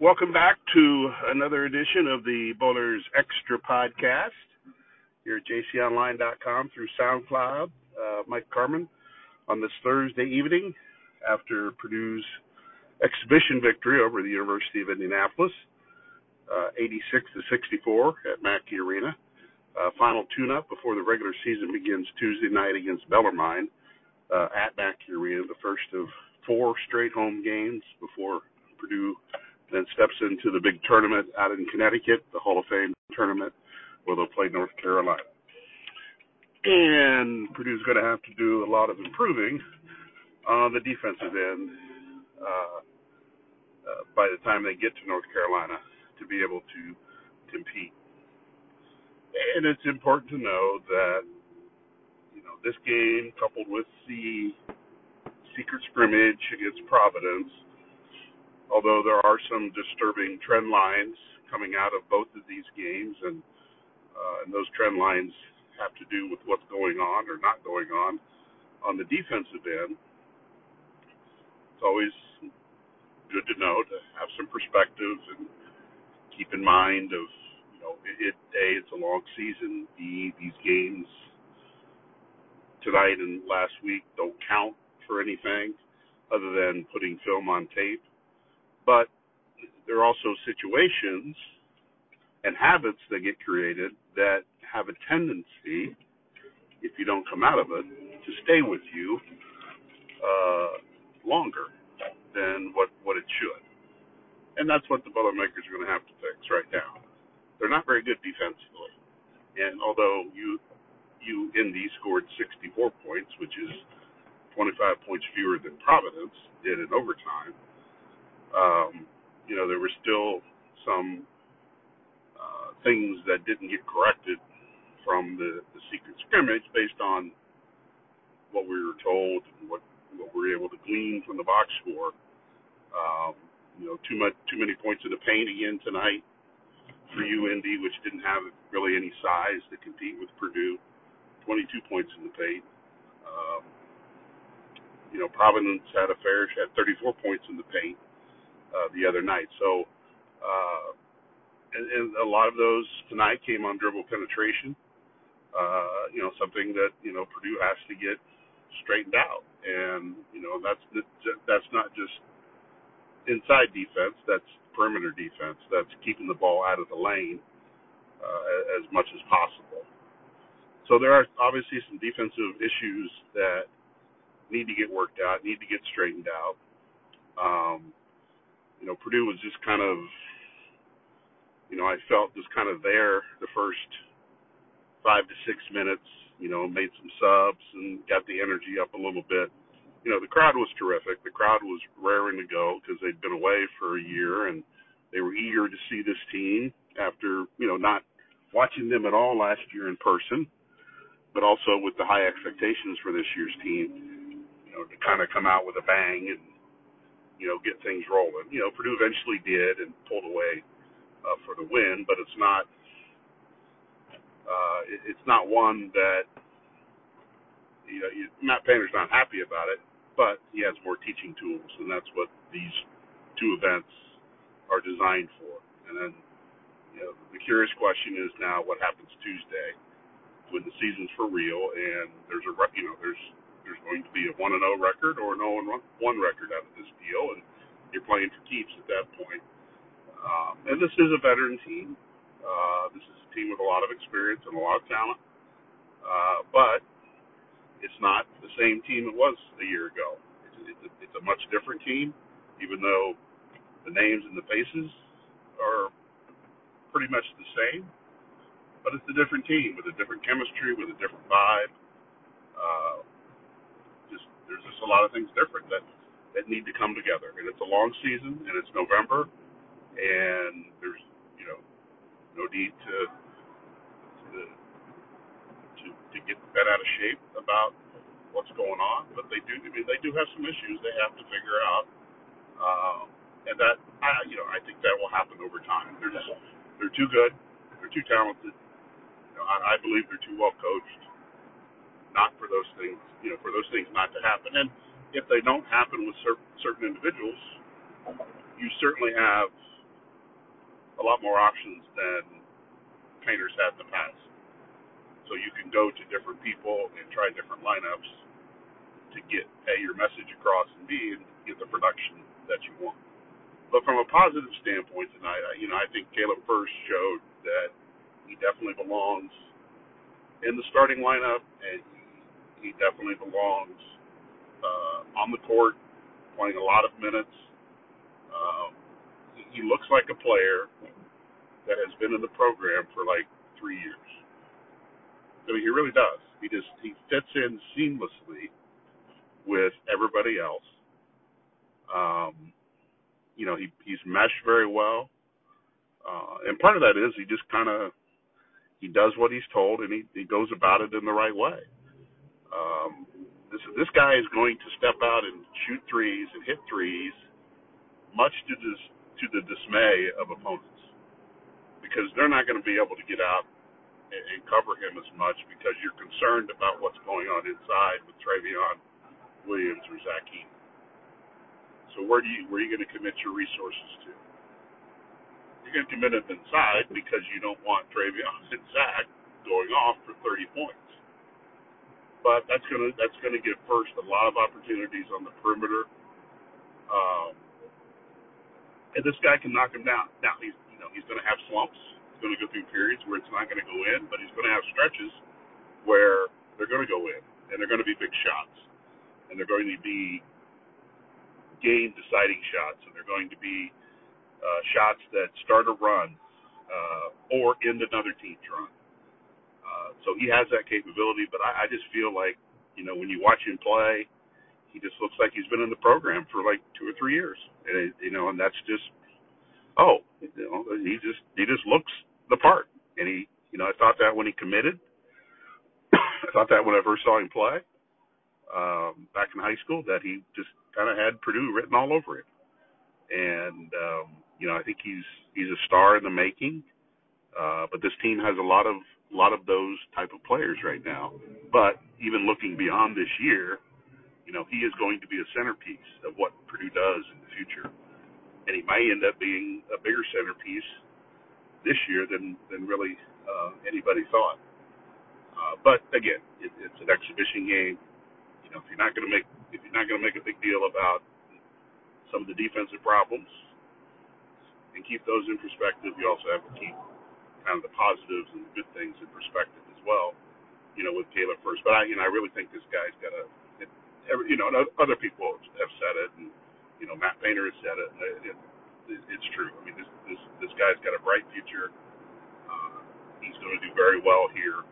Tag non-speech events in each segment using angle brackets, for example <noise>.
Welcome back to another edition of the Boilers Extra Podcast here at jconline.com through SoundCloud. Uh, Mike Carmin on this Thursday evening after Purdue's exhibition victory over the University of Indianapolis, uh, 86 to 64 at Mackey Arena. Uh, final tune-up before the regular season begins Tuesday night against Bellarmine uh, at Mackey Arena, the first of four straight home games before Purdue then steps into the big tournament out in Connecticut, the Hall of Fame tournament, where they'll play North Carolina. And Purdue's going to have to do a lot of improving on the defensive end uh, uh, by the time they get to North Carolina to be able to compete. And it's important to know that you know this game, coupled with the secret scrimmage against Providence, although there are some disturbing trend lines coming out of both of these games, and uh, and those trend lines have to do with what's going on or not going on on the defensive end. It's always good to know to have some perspective and keep in mind of you know it, it a it's a long season b these games tonight and last week don't count for anything other than putting film on tape but there are also situations and habits that get created that have a tendency if you don't come out of it to stay with you uh, longer than what what it should and that's what the Boilermakers are going to have to fix right now. They're not very good defensively, and although you you Indy scored 64 points, which is 25 points fewer than Providence did in overtime, um, you know there were still some uh, things that didn't get corrected from the, the secret scrimmage based on what we were told and what what we were able to glean from the box score. Um, you know, too much, too many points in the paint again tonight for UIndy, which didn't have really any size to compete with Purdue. 22 points in the paint. Um, you know, Providence had a fair, had 34 points in the paint uh, the other night. So, uh, and, and a lot of those tonight came on dribble penetration. Uh, you know, something that you know Purdue has to get straightened out, and you know that's that's not just inside defense. That's perimeter defense. That's keeping the ball out of the lane uh, as much as possible. So there are obviously some defensive issues that need to get worked out, need to get straightened out. Um, you know, Purdue was just kind of, you know, I felt just kind of there the first five to six minutes. You know, made some subs and got the energy up a little bit you know, the crowd was terrific. The crowd was raring to go because they'd been away for a year and they were eager to see this team after, you know, not watching them at all last year in person, but also with the high expectations for this year's team, you know, to kind of come out with a bang and, you know, get things rolling. You know, Purdue eventually did and pulled away uh, for the win, but it's not, uh, it, it's not one that, you know, you, Matt Painter's not happy about it, but he has more teaching tools, and that's what these two events are designed for. And then, you know, the curious question is now what happens Tuesday when the season's for real and there's a you know there's there's going to be a one and zero oh record or an zero and one record out of this deal, and you're playing for keeps at that point. Um, and this is a veteran team. Uh, this is a team with a lot of experience and a lot of talent. Uh, but it's not the same team it was a year ago. It's, it's, a, it's a much different team, even though the names and the faces are pretty much the same. But it's a different team with a different chemistry, with a different vibe. Uh, there's just a lot of things different that that need to come together. And it's a long season, and it's November, and there's you know no need to to to, to get bent out of shape about what's going on, but they do. I mean, they do have some issues they have to figure out, um, and that I, you know, I think that will happen over time. They're just they're too good, they're too talented. You know, I, I believe they're too well coached, not for those things, you know, for those things not to happen. And if they don't happen with cer- certain individuals, you certainly have a lot more options than Painter's had in the past. So you can go to different people and try different lineups to get a your message across and b and get the production that you want. But from a positive standpoint tonight, you know, I think Caleb Furst showed that he definitely belongs in the starting lineup, and he, definitely belongs uh, on the court, playing a lot of minutes. Um, he, he looks like a player that has been in the program for like three years. I mean, he really does. He just he fits in seamlessly with everybody else. Um, you know, he he's meshed very well, uh, and part of that is he just kind of he does what he's told and he he goes about it in the right way. Um, this this guy is going to step out and shoot threes and hit threes, much to this to the dismay of opponents, because they're not going to be able to get out and, and cover him as much because you're concerned about what's going on inside with Trevion Williams or Zach Edey. So where do you where are you going to commit your resources to? You're going to commit them inside because you don't want Trevion <laughs> and Zach going off for 30 points. But that's to that's to give Furst a lot of opportunities on the perimeter. Um, and this guy can knock him down. Now he's you know he's to have slumps. He's to go through periods where it's not to go in, but he's to have stretches where they're to go in and they're to be big shots and they're going to be game deciding shots, and they're going to be uh, shots that start a run uh, or end another team's run. So he has that capability, but I, I just feel like, you know, when you watch him play, he just looks like he's been in the program for like two or three years, and it, you know, and that's just, oh, you know, he just he just looks the part, and he, you know, I thought that when he committed, <coughs> I thought that when I first saw him play, um, back in high school, that he just kind of had Purdue written all over him. And um, you know, I think he's he's a star in the making. Uh, but this team has a lot of a lot of those type of players right now. But even looking beyond this year, you know, he is going to be a centerpiece of what Purdue does in the future, and he may end up being a bigger centerpiece this year than than really uh, anybody thought. Uh, but again, it, it's an exhibition game. You know, if you're not going to make if you're not going to make a big deal about some of the defensive problems and keep those in perspective, you also have to keep kind of the positives and the good things in perspective as well. You know, with Caleb Furst, but I, you know, I really think this guy's got a, it, every, you know, other people have said it, and you know, Matt Painter has said it. it, it it's true. I mean, this this this guy's got a bright future. Uh, he's going to do very well here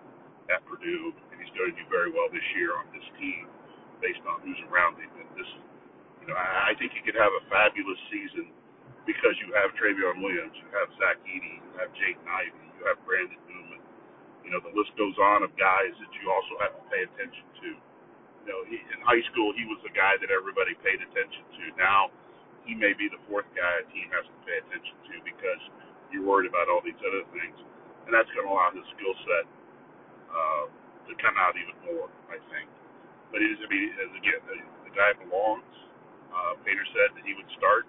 at Purdue, and he's going to do very well this year on this team based on who's around him. And this, you know, I, I think he could have a fabulous season because you have Trevion Williams, you have Zach Edey, you have Jaden Ivey, have Brandon Newman. You know, the list goes on of guys that you also have to pay attention to. You know, he, in high school, he was the guy that everybody paid attention to. Now, he may be the fourth guy a team has to pay attention to because you're worried about all these other things. And that's going to allow his skill set uh, to come out even more, I think. But is, I mean, as again, the, the guy belongs. Uh, Painter said that he would start.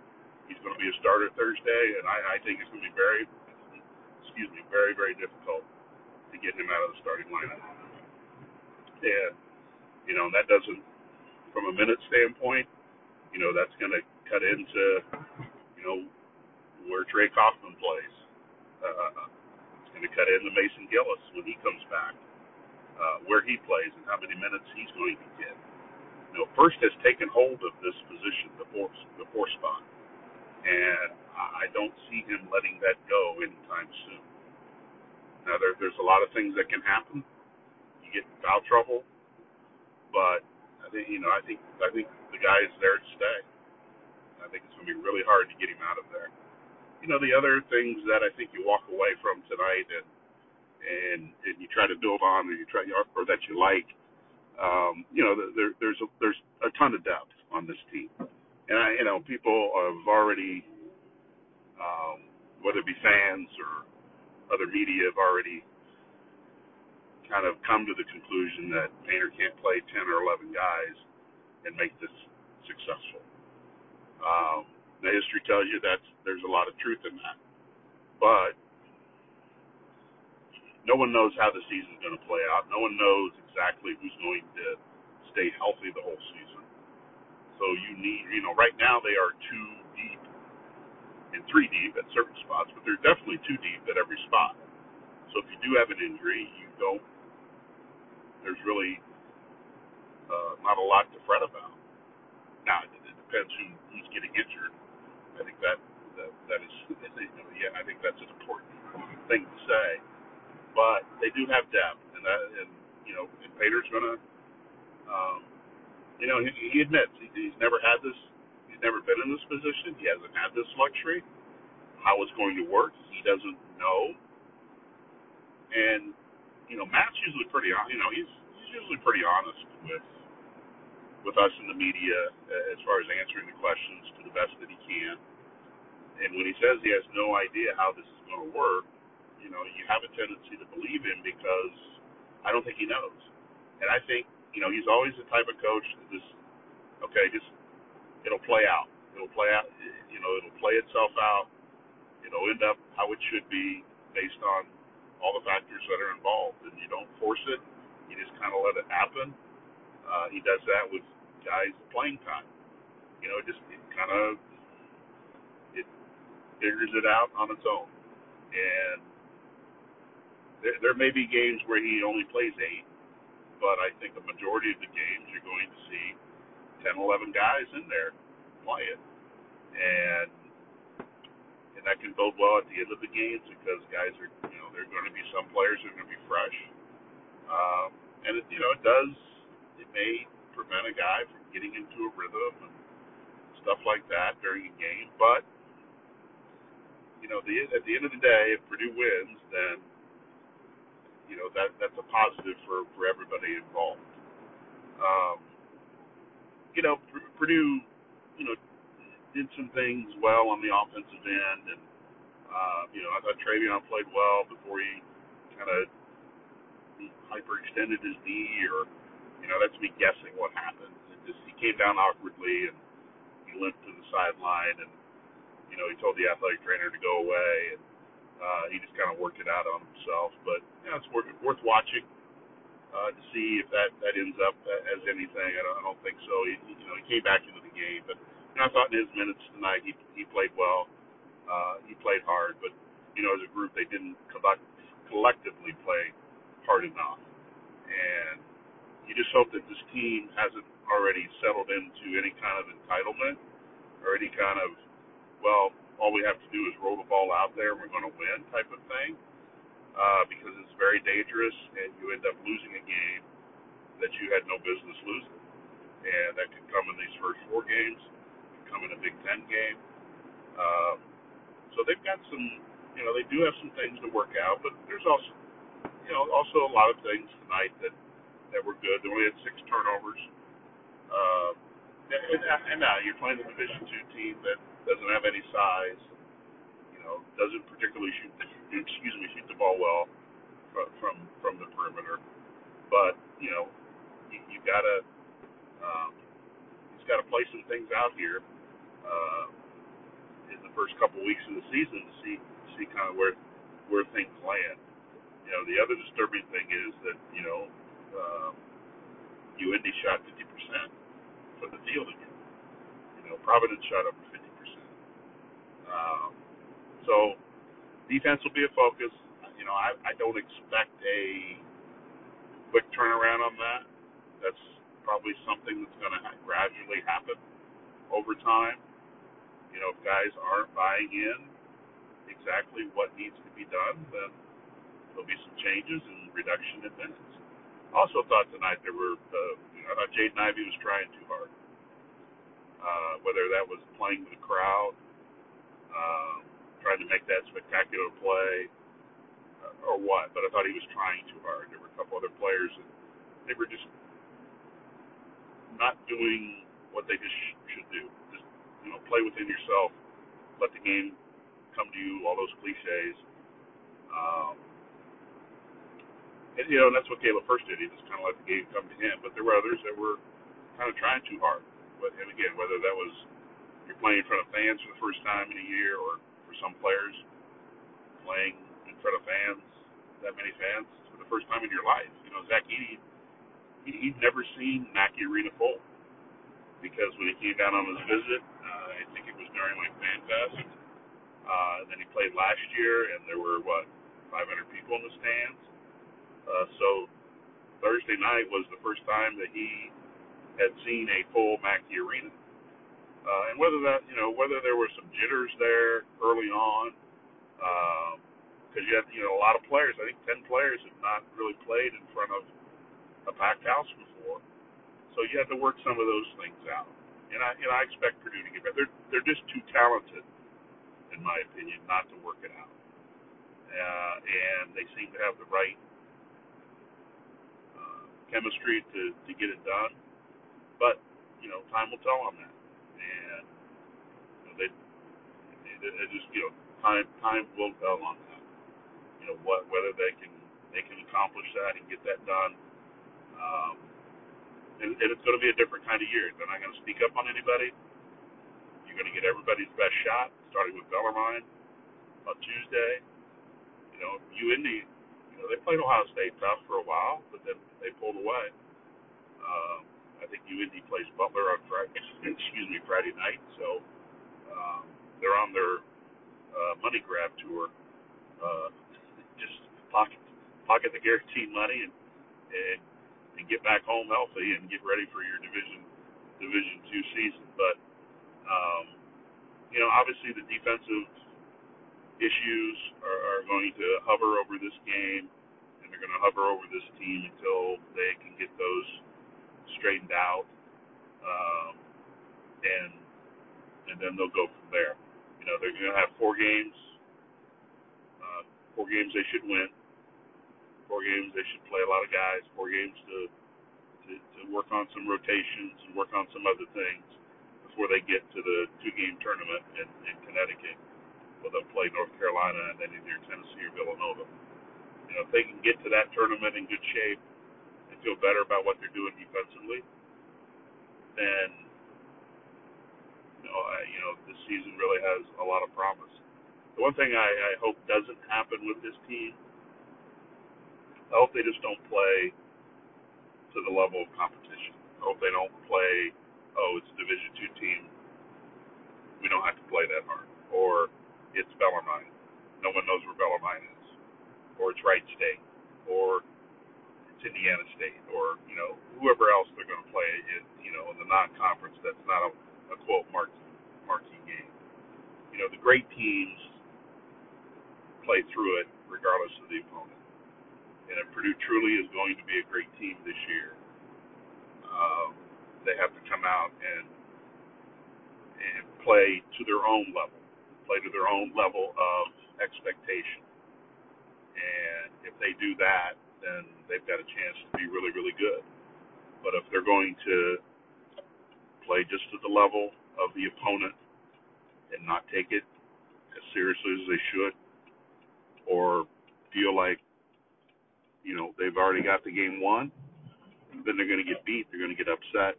He's going to be a starter Thursday, and I, I think it's going to be very, excuse me, very, very difficult to get him out of the starting lineup. And you know, that doesn't, from a minute standpoint, you know, that's going to cut into, you know, where Trey Kaufman plays. Uh, it's going to cut into Mason Gillis when he comes back, uh, where he plays and how many minutes he's going to get. You know, Furst has taken hold of this position, the four, the four spot, and I don't see him letting that go anytime soon. Now, there, there's a lot of things that can happen. You get in foul trouble, but I think you know, I think I think the guy is there to stay. I think it's going to be really hard to get him out of there. You know, the other things that I think you walk away from tonight and and and you try to build on, or you try or that you like. Um, you know, there, there's a, there's a ton of depth on this team, and I, you know, people have already, um, whether it be fans or other media, have already kind of come to the conclusion that Painter can't play 10 or 11 guys and make this successful. Um, the history tells you that there's a lot of truth in that. but no one knows how the season's going to play out. No one knows exactly who's going to stay healthy the whole season. So you need, you know, right now they are two deep and three deep at certain spots, but they're definitely two deep at every spot. So if you do have an injury, you don't. There's really uh, not a lot to fret about. Now it, it depends who who's getting injured. I think that that that is, <laughs> yeah, I think that's an important thing to say but they do have depth, and that, and you know, and Painter's gonna, um, you know, he, he admits he, he's never had this, he's never been in this position, he hasn't had this luxury. How it's going to work, he doesn't know. And you know, Matt's usually pretty, you know, he's he's usually pretty honest with with us in the media uh, as far as answering the questions to the best that he can. And when he says he has no idea how this is going to work, you know, you have a tendency to believe him because I don't think he knows. And I think, you know, he's always the type of coach that just, okay, just it'll play out. It'll play out. You know, it'll play itself out. It'll end up how it should be based on all the factors that are involved. And you don't force it. You just kind of let it happen. Uh, he does that with guys playing time. You know, it just it kind of it figures it out on its own. And there, there may be games where he only plays eight, but I think the majority of the games you're going to see 10, 11 guys in there playing, and and that can bode well at the end of the games because guys are, you know, there are going to be some players that are going to be fresh, um, and it, you know, it does, it may prevent a guy from getting into a rhythm and stuff like that during a game, but you know, the at the end of the day, if Purdue wins, then you know that that's a positive for for everybody involved. Um, you know, Purdue, you know, did some things well on the offensive end, and uh, you know, I thought Trevion played well before he kind of hyperextended his knee, or you know, that's me guessing what happened. It just he came down awkwardly and he limped to the sideline, and you know, he told the athletic trainer to go away, and uh, he just kind of worked it out on himself. But know, it's worth, worth watching uh, to see if that that ends up as anything. I don't, I don't think so. He, you know, he came back into the game, but you know, I thought in his minutes tonight he he played well. Uh, he played hard, but you know, as a group they didn't collect, collectively play hard enough. And you just hope that this team hasn't already settled into any kind of entitlement or any kind of well, all we have to do is roll the ball out there and we're going to win type of thing because it's very dangerous and you end up losing a game that you had no business losing. And that could come in these first four games, could come in a Big Ten game. Um, so they've got some, you know, they do have some things to work out, but there's also, you know, also a lot of things tonight that that were good. They only had six turnovers. Uh, and, and now you're playing a Division two team that doesn't have any size, you know, doesn't particularly shoot, excuse me, shoot the ball well from from, from the perimeter. But you know, you, you gotta, um, he's got to play some things out here uh, in the first couple weeks of the season to see see kind of where where things land. You know, the other disturbing thing is that you know, um, UIndy shot 50% for the field again. You know, Providence shot over 50 um, so defense will be a focus. You know, I, I don't expect a quick turnaround on that. That's probably something that's going to ha- gradually happen over time. You know, if guys aren't buying in exactly what needs to be done, then there'll be some changes and reduction in minutes. Also thought tonight there were, uh, you know, I thought Jaden Ivey was trying too hard. Uh, whether that was playing to the crowd um, trying to make that spectacular play uh, or what. But I thought he was trying too hard. There were a couple other players that they were just not doing what they just sh- should do. Just you know, play within yourself, let the game come to you. All those cliches. Um, and you know, and that's what Caleb Furst did. He just kind of let the game come to him. But there were others that were kind of trying too hard. But and again, whether that was you're playing in front of fans for the first time in a year, or for some players, playing in front of fans, that many fans, for the first time in your life. You know, Zach he, he'd never seen Mackey Arena full because when he came down on his visit, uh, I think it was during like FanFest. Uh, and then he played last year, and there were what 500 people in the stands. Uh, so Thursday night was the first time that he had seen a full Mackey Arena. Uh, and whether that, you know, whether there were some jitters there early on, because um, you had, you know, a lot of players. I think 10 players have not really played in front of a packed house before. So you have to work some of those things out. And I and I expect Purdue to get better. They're they're just too talented, in my opinion, not to work it out. Uh, and they seem to have the right uh, chemistry to to get it done. But you know, time will tell on that. They, they, they just you know, time time will tell on that. You know what whether they can they can accomplish that and get that done. Um, and, and it's going to be a different kind of year. They're not going to speak up on anybody. You're going to get everybody's best shot, starting with Bellarmine on Tuesday. You know, UIndy, you know, they played Ohio State tough for a while, but then they pulled away. Um, I think UIndy plays Butler on Friday. <laughs> Excuse me, Friday night. So um, they're on their uh, money grab tour. Uh, just pocket pocket the guaranteed money and and and get back home healthy and get ready for your division division two season. But um, you know, obviously the defensive issues are, are going to hover over this game, and they're going to hover over this team until they can get those straightened out, um, and and then they'll go from there. You know, they're going to have four games. Uh, four games they should win four games. They should play a lot of guys. Four games to to, to work on some rotations and work on some other things before they get to the two game tournament in, in Connecticut. Where they'll play North Carolina and then either Tennessee or Villanova. You know, if they can get to that tournament in good shape and feel better about what they're doing defensively, then know, I, you know, this season really has a lot of promise. The one thing I, I hope doesn't happen with this team I hope they just don't play to the level of competition. I hope they don't play, oh, it's a Division two team. We don't have to play that hard. Or it's Bellarmine. No one knows where Bellarmine is. Or it's Wright State. Or it's Indiana State. Or, you know, whoever else they're going to play, in, you know, in the non-conference that's not a, a quote, marquee, marquee game. You know, the great teams play through it regardless of the opponent and if Purdue truly is going to be a great team this year, um, they have to come out and and play to their own level, play to their own level of expectation. And if they do that, then they've got a chance to be really, really good. But if they're going to play just at the level of the opponent and not take it as seriously as they should, or feel like you know they've already got the game won, then they're going to get beat. They're going to get upset.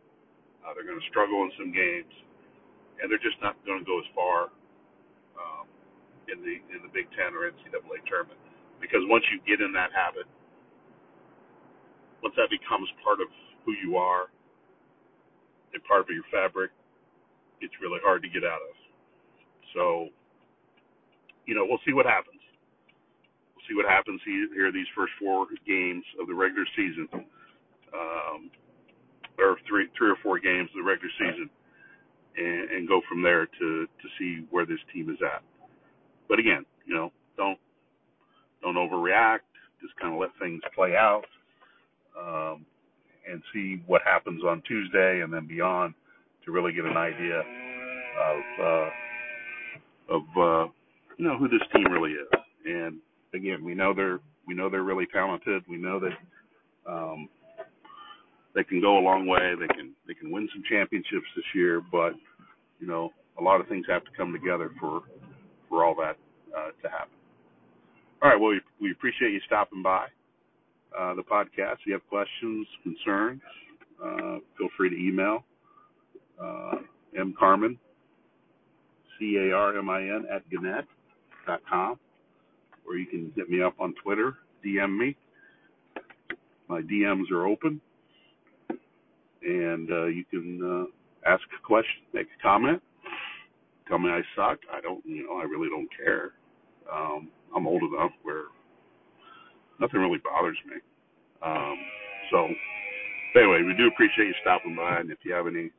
Uh, they're going to struggle in some games, and they're just not going to go as far um, in the in the Big Ten or NCAA tournament. Because once you get in that habit, once that becomes part of who you are and part of your fabric, it's really hard to get out of. So, you know, we'll see what happens We'll see what happens here these first four games of the regular season, um, or three three or four games of the regular season, and, and go from there to to see where this team is at. But again, you know, don't don't overreact. Just kind of let things play out, um, and see what happens on Tuesday and then beyond to really get an idea of uh, of uh, you know who this team really is. And again, we know they're we know they're really talented. We know that um, they can go a long way. They can they can win some championships this year, but you know a lot of things have to come together for for all that uh, to happen. All right, well we, we appreciate you stopping by uh, the podcast. If you have questions, concerns, uh, feel free to email uh, m Carmin, c a r m i n at gannett dot com or you can hit me up on Twitter, DM me. My DMs are open, and uh, you can uh, ask a question, make a comment, tell me I suck. I don't, you know, I really don't care. Um, I'm old enough where nothing really bothers me. Um, so, anyway, we do appreciate you stopping by, and if you have any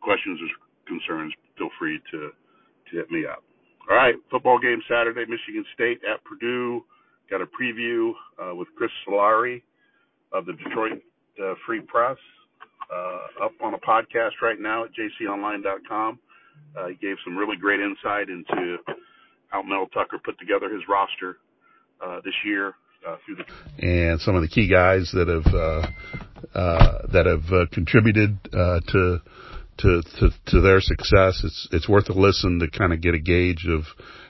questions or concerns, feel free to to hit me up. All right, football game Saturday, Michigan State at Purdue. Got a preview uh, with Chris Solari of the Detroit uh, Free Press uh, up on a podcast right now at jconline.com. Uh, he gave some really great insight into how Mel Tucker put together his roster uh, this year. Uh, through the and some of the key guys that have uh, uh, that have contributed uh, to to, to, to their success. It's, it's worth a listen to kind of get a gauge of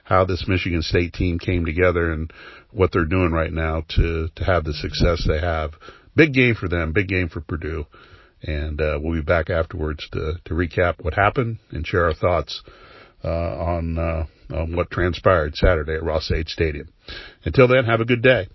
how this Michigan State team came together and what they're doing right now to, to have the success they have. Big game for them, big game for Purdue. And, uh, we'll be back afterwards to, to recap what happened and share our thoughts, uh, on, uh, on what transpired Saturday at Ross-Ade Stadium. Until then, have a good day.